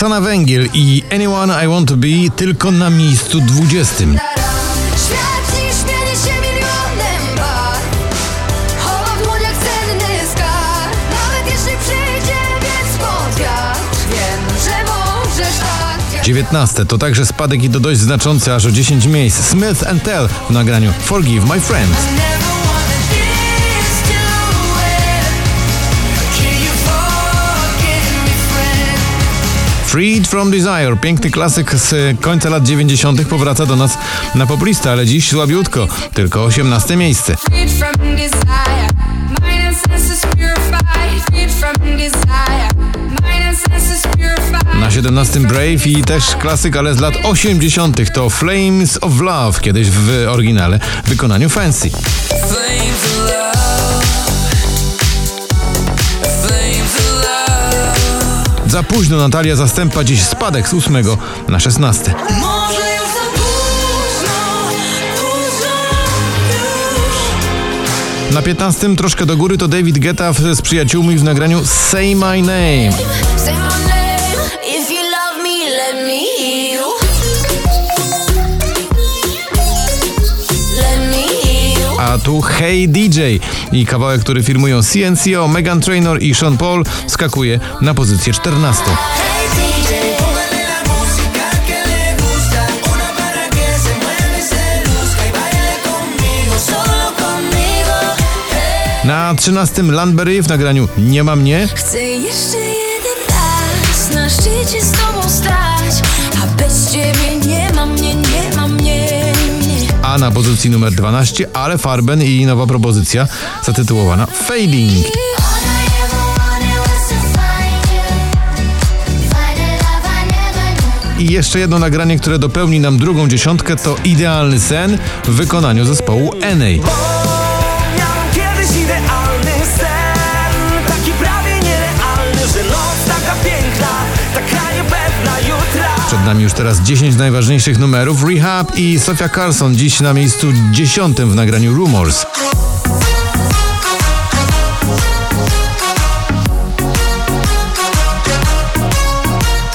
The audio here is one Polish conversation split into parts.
Roxana Węgiel i Anyone I Want To Be tylko na miejscu 20. Świat dziś śmieje się milionem par Chowa w dłoniach cenny skarb Nawet jeśli przyjdzie więc pod wiatr Wiem, że możesz tak jak 19 to także spadek i to dość znaczący, aż o 10 miejsc. Smith and Tell w nagraniu Forgive My Friends. Freed From Desire, piękny klasyk z końca lat 90. powraca do nas na poplistę, ale dziś słabiutko, tylko 18 miejsce. Na 17 Brave i też klasyk, ale z lat 80. to Flames of Love, kiedyś w oryginale w wykonaniu Fancy. Za późno Natalia zastępa dziś spadek z 8 na 16. Może już za późno Późno już Na 15 troszkę do góry to David Guetta z przyjaciółmi w nagraniu. Say my name tu Hey DJ i kawałek, który firmują CNCO, Megan Trainor i Sean Paul skakuje na pozycję 14. Hey DJ Póngale la música que le gusta. Una para que se mueva y se luzca y baile conmigo, solo conmigo. Hey. Na 13 Landberry w nagraniu Nie ma mnie, Chcę jeszcze jeden raz na szczycie z tobą stać na pozycji numer 12 Ale Farben i nowa propozycja zatytułowana Fading. I jeszcze jedno nagranie, które dopełni nam drugą dziesiątkę to Idealny sen w wykonaniu zespołu NA. Przed nami już teraz 10 najważniejszych numerów. Rehab i Sofia Carson dziś na miejscu 10 w nagraniu Rumors.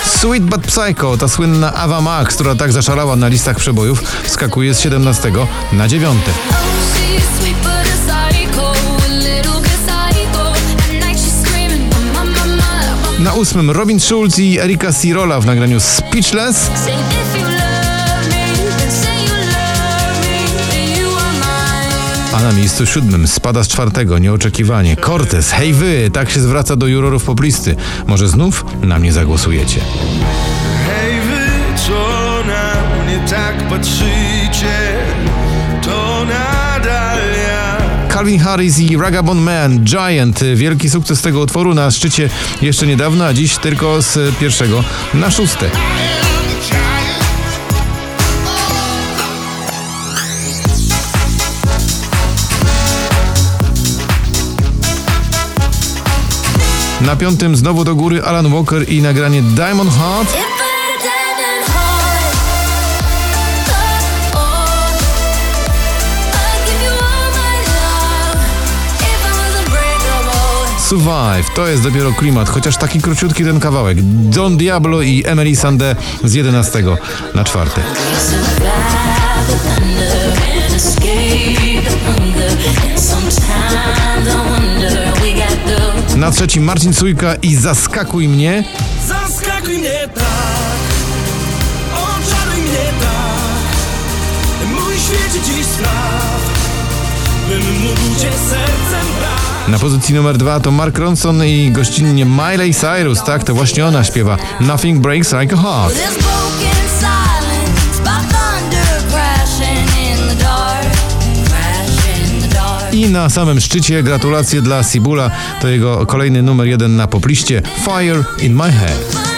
Sweet But Psycho, ta słynna Ava Max, która tak zaszalała na listach przebojów, skakuje z 17 na 9. Na 8 Robin Schulz i Erika Cirola w nagraniu Speechless. A na miejscu siódmym spada z czwartego nieoczekiwanie. Cortez, hej wy, tak się zwraca do jurorów poplisty. Może znów na mnie zagłosujecie. Hej wy, co na mnie tak patrzycie, to ja. Calvin Harris i Ragabon Man, Giant, wielki sukces tego utworu na szczycie jeszcze niedawno, a dziś tylko z pierwszego na szóste. Na piątym znowu do góry Alan Walker i nagranie Diamond Heart. Survive, to jest dopiero klimat, chociaż taki króciutki ten kawałek. Don Diablo i Emily Sandé z 11 na czwarte. survive the thunder and escape the hunger. And sometimes I wonder we got the Na trzecim Marcin Sujka i Zaskakuj mnie. Zaskakuj mnie tak Oczaruj mnie tak Mój świecie dziś spraw Bym mógł cię sercem brać Na pozycji numer dwa to Mark Ronson i gościnnie Miley Cyrus, tak? To właśnie ona śpiewa Nothing Breaks Like a Heart. I na samym szczycie gratulacje dla Sibula, to jego kolejny numer jeden na popliście Fire in My Head.